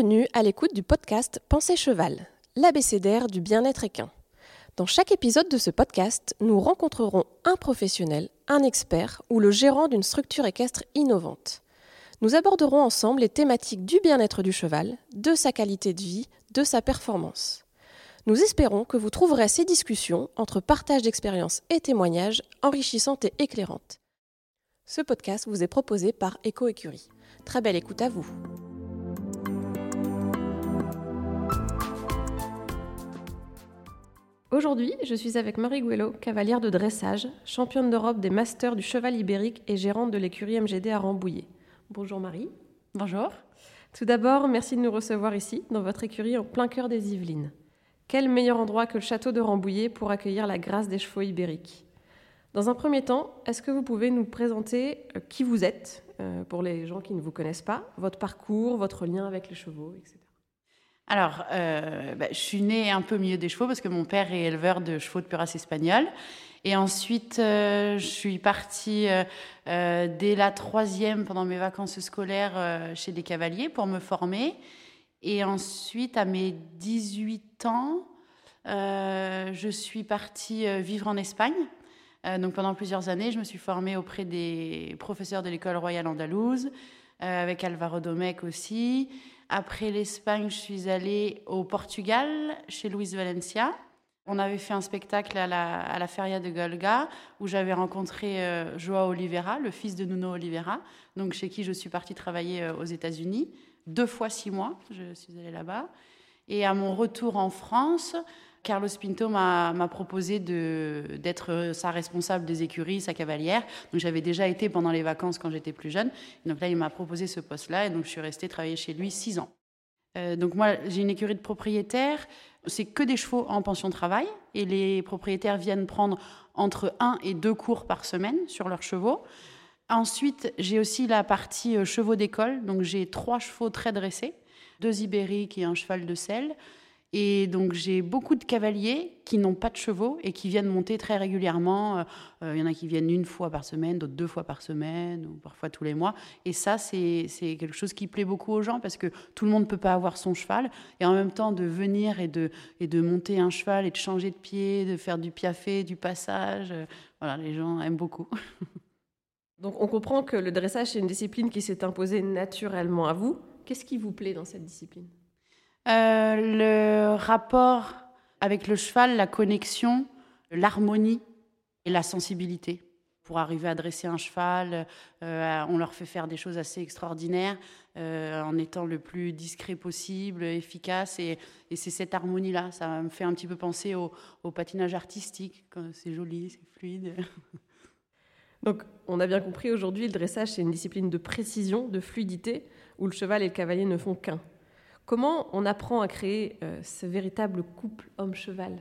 Bienvenue à l'écoute du podcast Pensée Cheval, l'abécédaire du bien-être équin. Dans chaque épisode de ce podcast, nous rencontrerons un professionnel, un expert ou le gérant d'une structure équestre innovante. Nous aborderons ensemble les thématiques du bien-être du cheval, de sa qualité de vie, de sa performance. Nous espérons que vous trouverez ces discussions, entre partage d'expériences et témoignages, enrichissantes et éclairantes. Ce podcast vous est proposé par Eco Écurie. Très belle écoute à vous. Aujourd'hui, je suis avec Marie Guello, cavalière de dressage, championne d'Europe des Masters du cheval ibérique et gérante de l'écurie MGD à Rambouillet. Bonjour Marie. Bonjour. Tout d'abord, merci de nous recevoir ici, dans votre écurie en plein cœur des Yvelines. Quel meilleur endroit que le château de Rambouillet pour accueillir la grâce des chevaux ibériques? Dans un premier temps, est-ce que vous pouvez nous présenter euh, qui vous êtes, euh, pour les gens qui ne vous connaissent pas, votre parcours, votre lien avec les chevaux, etc. Alors, euh, bah, je suis née un peu au milieu des chevaux parce que mon père est éleveur de chevaux de race espagnole. Et ensuite, je suis partie dès la troisième, pendant mes vacances scolaires, chez des cavaliers pour me former. Et ensuite, à mes 18 ans, euh, je suis partie euh, vivre en Espagne. Euh, donc pendant plusieurs années, je me suis formée auprès des professeurs de l'école royale andalouse, avec Alvaro Domecq aussi. Après l'Espagne, je suis allée au Portugal, chez Luis Valencia. On avait fait un spectacle à la, à la Feria de Golga où j'avais rencontré Joao Oliveira, le fils de Nuno Oliveira, donc chez qui je suis partie travailler aux États-Unis deux fois six mois, je suis allée là-bas. Et à mon retour en France, Carlos Pinto m'a proposé d'être sa responsable des écuries, sa cavalière. Donc j'avais déjà été pendant les vacances quand j'étais plus jeune. Donc là, il m'a proposé ce poste-là et donc je suis restée travailler chez lui six ans. Euh, donc moi, j'ai une écurie de propriétaires. C'est que des chevaux en pension de travail et les propriétaires viennent prendre entre un et deux cours par semaine sur leurs chevaux. Ensuite, j'ai aussi la partie euh, chevaux d'école. Donc, j'ai trois chevaux très dressés, deux ibériques et un cheval de selle. Et donc, j'ai beaucoup de cavaliers qui n'ont pas de chevaux et qui viennent monter très régulièrement. Euh, euh, il y en a qui viennent une fois par semaine, d'autres deux fois par semaine, ou parfois tous les mois. Et ça, c'est quelque chose qui plaît beaucoup aux gens parce que tout le monde ne peut pas avoir son cheval. Et en même temps, de venir et de, et de monter un cheval et de changer de pied, de faire du piafé, du passage, voilà, les gens aiment beaucoup. Donc on comprend que le dressage, c'est une discipline qui s'est imposée naturellement à vous. Qu'est-ce qui vous plaît dans cette discipline? Euh, Le rapport avec le cheval, la connexion, l'harmonie et la sensibilité. Pour arriver à dresser un cheval, euh, on leur fait faire des choses assez extraordinaires euh, en étant le plus discret possible, efficace. Et, c'est cette harmonie-là. Ça me fait un petit peu penser au, au patinage artistique. C'est joli, c'est fluide. Donc, on a bien compris aujourd'hui, le dressage, c'est une discipline de précision, de fluidité, où le cheval et le cavalier ne font qu'un. Comment on apprend à créer euh, ce véritable couple homme-cheval?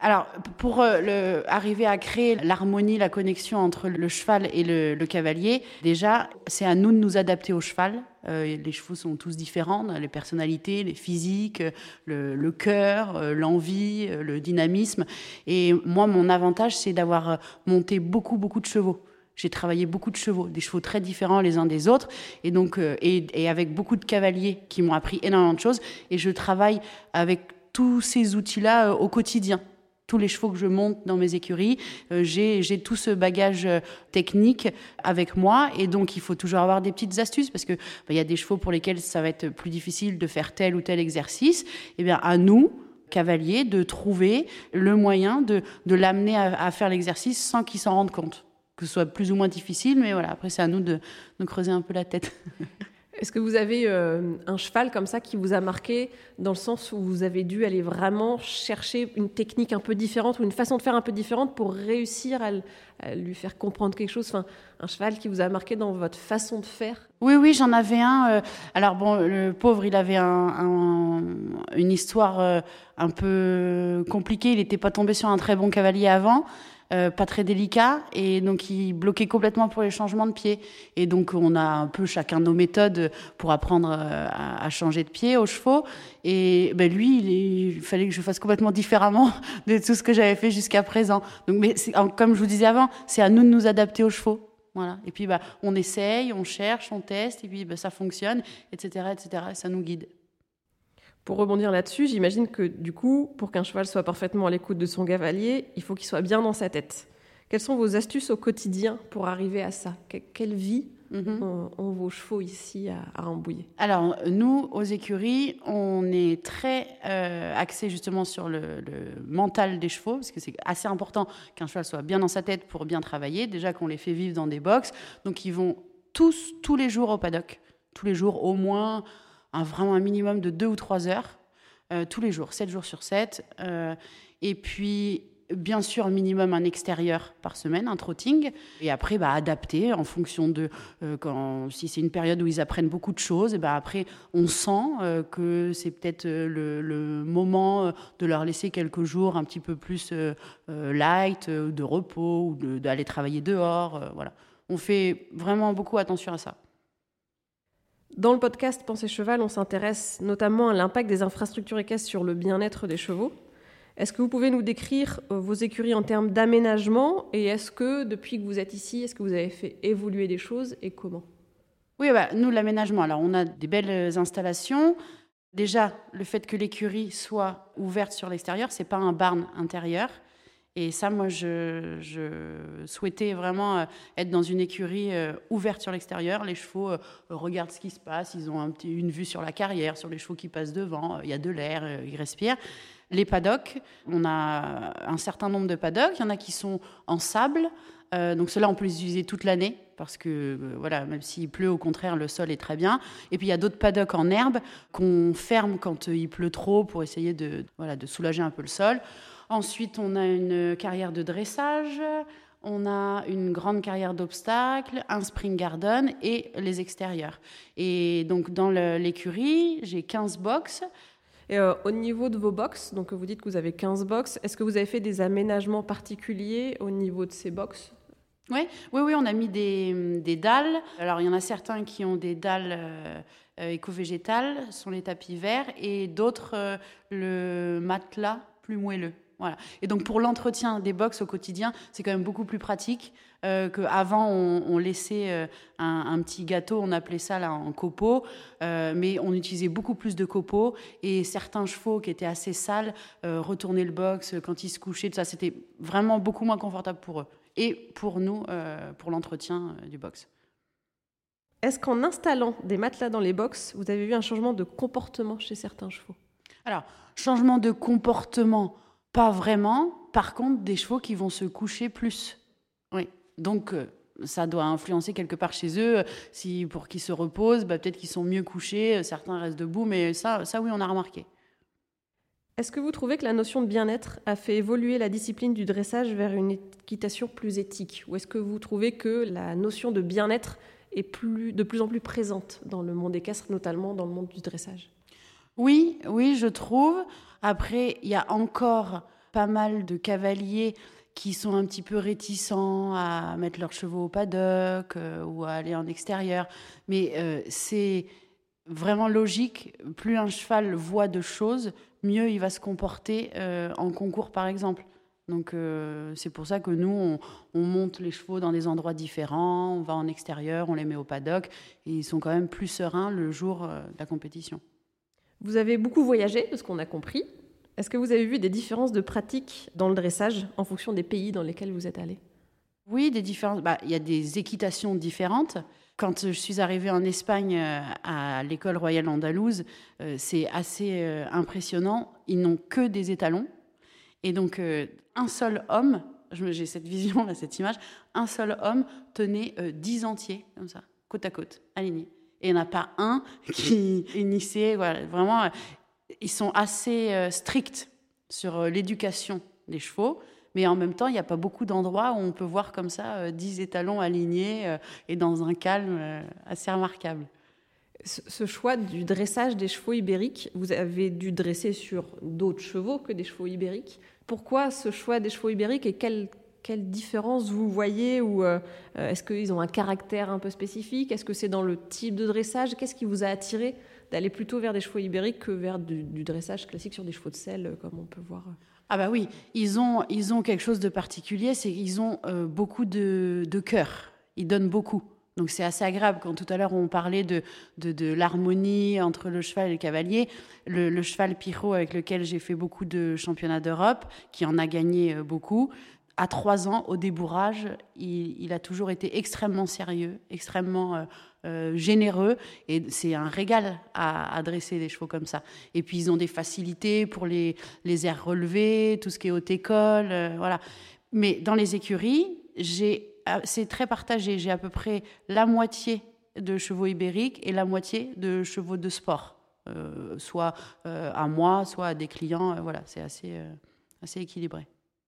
Alors, pour euh, arriver à créer l'harmonie, la connexion entre le cheval et le, cavalier, déjà, c'est à nous de nous adapter au cheval. Euh, les chevaux sont tous différents, les personnalités, les physiques, le, cœur, l'envie, le dynamisme. Et moi, mon avantage, c'est d'avoir monté beaucoup, beaucoup de chevaux. J'ai travaillé beaucoup de chevaux, des chevaux très différents les uns des autres, et donc et, et avec beaucoup de cavaliers qui m'ont appris énormément de choses. Et je travaille avec tous ces outils-là au quotidien tous les chevaux que je monte dans mes écuries, euh, j'ai tout ce bagage euh, technique avec moi et donc il faut toujours avoir des petites astuces parce que bah, il y a des chevaux pour lesquels ça va être plus difficile de faire tel ou tel exercice. Et eh bien à nous cavaliers de trouver le moyen de, de l'amener à, à, faire l'exercice sans qu'il s'en rende compte. Que ce soit plus ou moins difficile, mais voilà, après c'est à nous de, de creuser un peu la tête. Est-ce que vous avez euh, un cheval comme ça qui vous a marqué dans le sens où vous avez dû aller vraiment chercher une technique un peu différente ou une façon de faire un peu différente pour réussir à, lui faire comprendre quelque chose? Enfin, Un cheval qui vous a marqué dans votre façon de faire? Oui, oui, j'en avais un. Euh, alors bon, le pauvre, il avait un, une histoire euh, un peu compliquée. Il n'était pas tombé sur un très bon cavalier avant. Euh, pas très délicat et donc il bloquait complètement pour les changements de pied. Et donc on a un peu chacun nos méthodes pour apprendre euh, à, changer de pied aux chevaux. Et ben lui, il, fallait que je fasse complètement différemment de tout ce que j'avais fait jusqu'à présent. Donc, mais comme je vous disais avant, c'est à nous de nous adapter aux chevaux. Voilà. Et puis, bah, on essaye, on cherche, on teste, et puis bah, ça fonctionne, etc., etc. Et ça nous guide. Pour rebondir là-dessus, j'imagine que du coup, pour qu'un cheval soit parfaitement à l'écoute de son cavalier, il faut qu'il soit bien dans sa tête. Quelles sont vos astuces au quotidien pour arriver à ça? Quelle vie mhm. ont, vos chevaux ici à, Rambouillet? Alors, nous, aux écuries, on est très euh, axé justement sur le, mental des chevaux, parce que c'est assez important qu'un cheval soit bien dans sa tête pour bien travailler. Déjà qu'on les fait vivre dans des box, donc ils vont tous, tous les jours au paddock, tous les jours au moins un, vraiment un minimum de deux ou trois heures, euh, tous les jours, sept jours sur sept. Euh, et puis, bien sûr, minimum un extérieur par semaine, un trotting, et après, bah, adapter en fonction de euh, quand, si c'est une période où ils apprennent beaucoup de choses, et bah, après, on sent euh, que c'est peut-être euh, le, moment de leur laisser quelques jours un petit peu plus light, de repos, ou d'aller travailler dehors. voilà. On fait vraiment beaucoup attention à ça. Dans le podcast Pensée Cheval, on s'intéresse notamment à l'impact des infrastructures équestres sur le bien-être des chevaux. Est-ce que vous pouvez nous décrire euh, vos écuries en termes d'aménagement et est-ce que depuis que vous êtes ici, est-ce que vous avez fait évoluer des choses et comment? Oui, bah, nous, l'aménagement, alors on a des belles installations. Déjà, le fait que l'écurie soit ouverte sur l'extérieur, c'est pas un barn intérieur. Et ça, moi, je, souhaitais vraiment euh, être dans une écurie euh, ouverte sur l'extérieur. Les chevaux regardent ce qui se passe, ils ont une vue sur la carrière, sur les chevaux qui passent devant, il y a de l'air, ils respirent les paddocks. On a un certain nombre de paddocks. Il y en a qui sont en sable. Euh, donc ceux-là, on peut les utiliser toute l'année parce que euh, voilà, même s'il pleut, au contraire, le sol est très bien. Et puis il y a d'autres paddocks en herbe qu'on ferme quand euh, il pleut trop pour essayer de, voilà, de soulager un peu le sol. Ensuite, on a une carrière de dressage. On a une grande carrière d'obstacles, un spring garden et les extérieurs. Et donc dans l'écurie, j'ai 15 box et euh, au niveau de vos box, donc vous dites que vous avez 15 box, est-ce que vous avez fait des aménagements particuliers au niveau de ces box oui, oui, oui, on a mis des, des, dalles. Alors, il y en a certains qui ont des dalles euh, euh, éco-végétales, ce sont les tapis verts, et d'autres le matelas plus moelleux. Voilà. Et donc pour l'entretien des box au quotidien, c'est quand même beaucoup plus pratique euh, qu'avant on, laissait euh, un, petit gâteau, on appelait ça là en copeaux, euh, mais on utilisait beaucoup plus de copeaux et certains chevaux qui étaient assez sales retournaient le box quand ils se couchaient, tout ça, c'était vraiment beaucoup moins confortable pour eux et pour nous pour l'entretien du box. Est-ce qu'en installant des matelas dans les box, vous avez vu un changement de comportement chez certains chevaux? Alors, changement de comportement pas vraiment. Par contre, des chevaux qui vont se coucher plus. Oui. Donc, euh, ça doit influencer quelque part chez eux. Si pour qu'ils se reposent, bah, peut-être qu'ils sont mieux couchés. Certains restent debout, mais ça, ça oui, on a remarqué. Est-ce que vous trouvez que la notion de bien-être a fait évoluer la discipline du dressage vers une équitation plus éthique? Ou est-ce que vous trouvez que la notion de bien-être est plus, de plus en plus présente dans le monde équestre, notamment dans le monde du dressage? Oui, oui, je trouve. Après, il y a encore pas mal de cavaliers qui sont un petit peu réticents à mettre leurs chevaux au paddock euh, ou à aller en extérieur. Mais euh, c'est vraiment logique. Plus un cheval voit de choses, mieux il va se comporter euh, en concours, par exemple. Donc c'est pour ça que nous, on, on, monte les chevaux dans des endroits différents, on va en extérieur, on les met au paddock, et ils sont quand même plus sereins le jour de la compétition. Vous avez beaucoup voyagé, de ce qu'on a compris. Est-ce que vous avez vu des différences de pratique dans le dressage en fonction des pays dans lesquels vous êtes allé? Oui, des différences. Bah, il y a des équitations différentes. Quand je suis arrivée en Espagne euh, à l'école royale andalouse, euh, c'est assez euh, impressionnant. Ils n'ont que des étalons. Et donc, un seul homme, j'ai cette vision, cette image, un seul homme tenait dix entiers, comme ça, côte à côte, alignés. Et il n'y en a pas un qui unissait, voilà, vraiment, ils sont assez euh, stricts sur euh, l'éducation des chevaux, mais en même temps, il n'y a pas beaucoup d'endroits où on peut voir comme ça 10 euh, étalons alignés et dans un calme assez remarquable. Ce choix du dressage des chevaux ibériques, vous avez dû dresser sur d'autres chevaux que des chevaux ibériques. Pourquoi ce choix des chevaux ibériques et quelle, quelle différence vous voyez ou Est-ce qu'ils ont un caractère un peu spécifique? Est-ce que c'est dans le type de dressage? Qu'est-ce qui vous a attiré d'aller plutôt vers des chevaux ibériques que vers du, dressage classique sur des chevaux de sel, euh, comme on peut voir? Ah bah oui, ils ont, ils ont quelque chose de particulier, c'est qu'ils ont euh, beaucoup de, de cœur. il donne beaucoup. Donc c'est assez agréable. Quand tout à l'heure on parlait de, de, l'harmonie entre le cheval et le cavalier, le, cheval Pirot avec lequel j'ai fait beaucoup de championnats d'Europe, qui en a gagné euh, beaucoup, à trois ans, au débourrage, il, a toujours été extrêmement sérieux, extrêmement euh, euh, généreux, et c'est un régal à, dresser des chevaux comme ça. Et puis ils ont des facilités pour les, les airs relevés, tout ce qui est haute école, voilà. Mais dans les écuries, c'est très partagé. J'ai à peu près la moitié de chevaux ibériques et la moitié de chevaux de sport, euh, soit euh, à moi, soit à des clients. Euh, voilà, c'est assez, assez équilibré.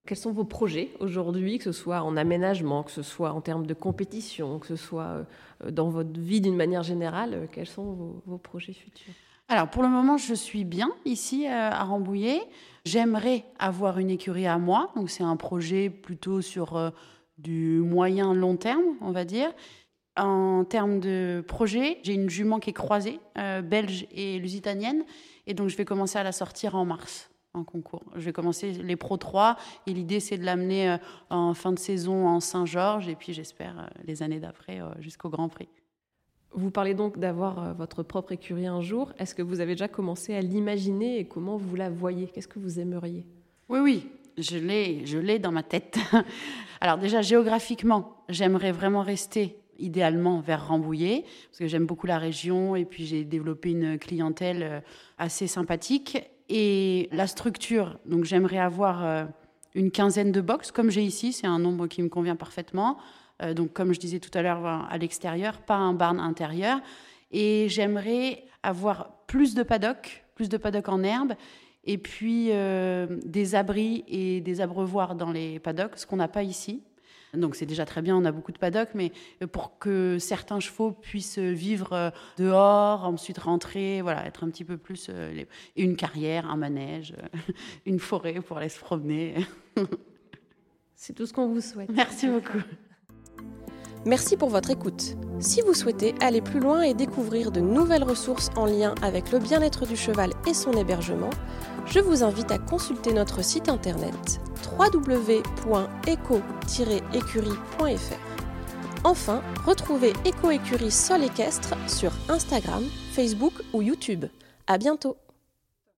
Quels sont vos projets aujourd'hui, que ce soit en aménagement, que ce soit en termes de compétition, que ce soit dans votre vie d'une manière générale Quels sont vos, projets futurs? Alors pour le moment, je suis bien ici à Rambouillet. J'aimerais avoir une écurie à moi, donc c'est un projet plutôt sur du moyen long terme, on va dire. En termes de projet, j'ai une jument qui est croisée, euh, belge et lusitanienne, et donc je vais commencer à la sortir en mars en concours. Je vais commencer les Pro 3 et l'idée c'est de l'amener euh, en fin de saison en Saint-Georges et puis j'espère euh, les années d'après jusqu'au Grand Prix. Vous parlez donc d'avoir votre propre écurie un jour. Est-ce que vous avez déjà commencé à l'imaginer et comment vous la voyez? Qu'est-ce que vous aimeriez? Oui, oui, je l'ai, je l'ai dans ma tête. Alors déjà géographiquement, j'aimerais vraiment rester idéalement vers Rambouillet parce que j'aime beaucoup la région et puis j'ai développé une clientèle euh, assez sympathique et la structure. Donc j'aimerais avoir euh, une quinzaine de box comme j'ai ici, c'est un nombre qui me convient parfaitement. Euh, donc comme je disais tout à l'heure à l'extérieur, pas un barn intérieur et j'aimerais avoir plus de paddock, plus de paddock en herbe et puis euh, des abris et des abreuvoirs dans les paddocks, ce qu'on n'a pas ici. Donc c'est déjà très bien, on a beaucoup de paddocks, mais euh, pour que certains chevaux puissent vivre euh, dehors, ensuite rentrer, voilà, être un petit peu plus une carrière, un manège, une forêt pour aller se promener. c'est tout ce qu'on vous souhaite. Merci beaucoup. Merci pour votre écoute. Si vous souhaitez aller plus loin et découvrir de nouvelles ressources en lien avec le bien-être du cheval et son hébergement, je vous invite à consulter notre site internet www.eco-écurie.fr. Enfin, retrouvez Eco Écurie Sol Équestre sur Instagram, Facebook ou YouTube. À bientôt!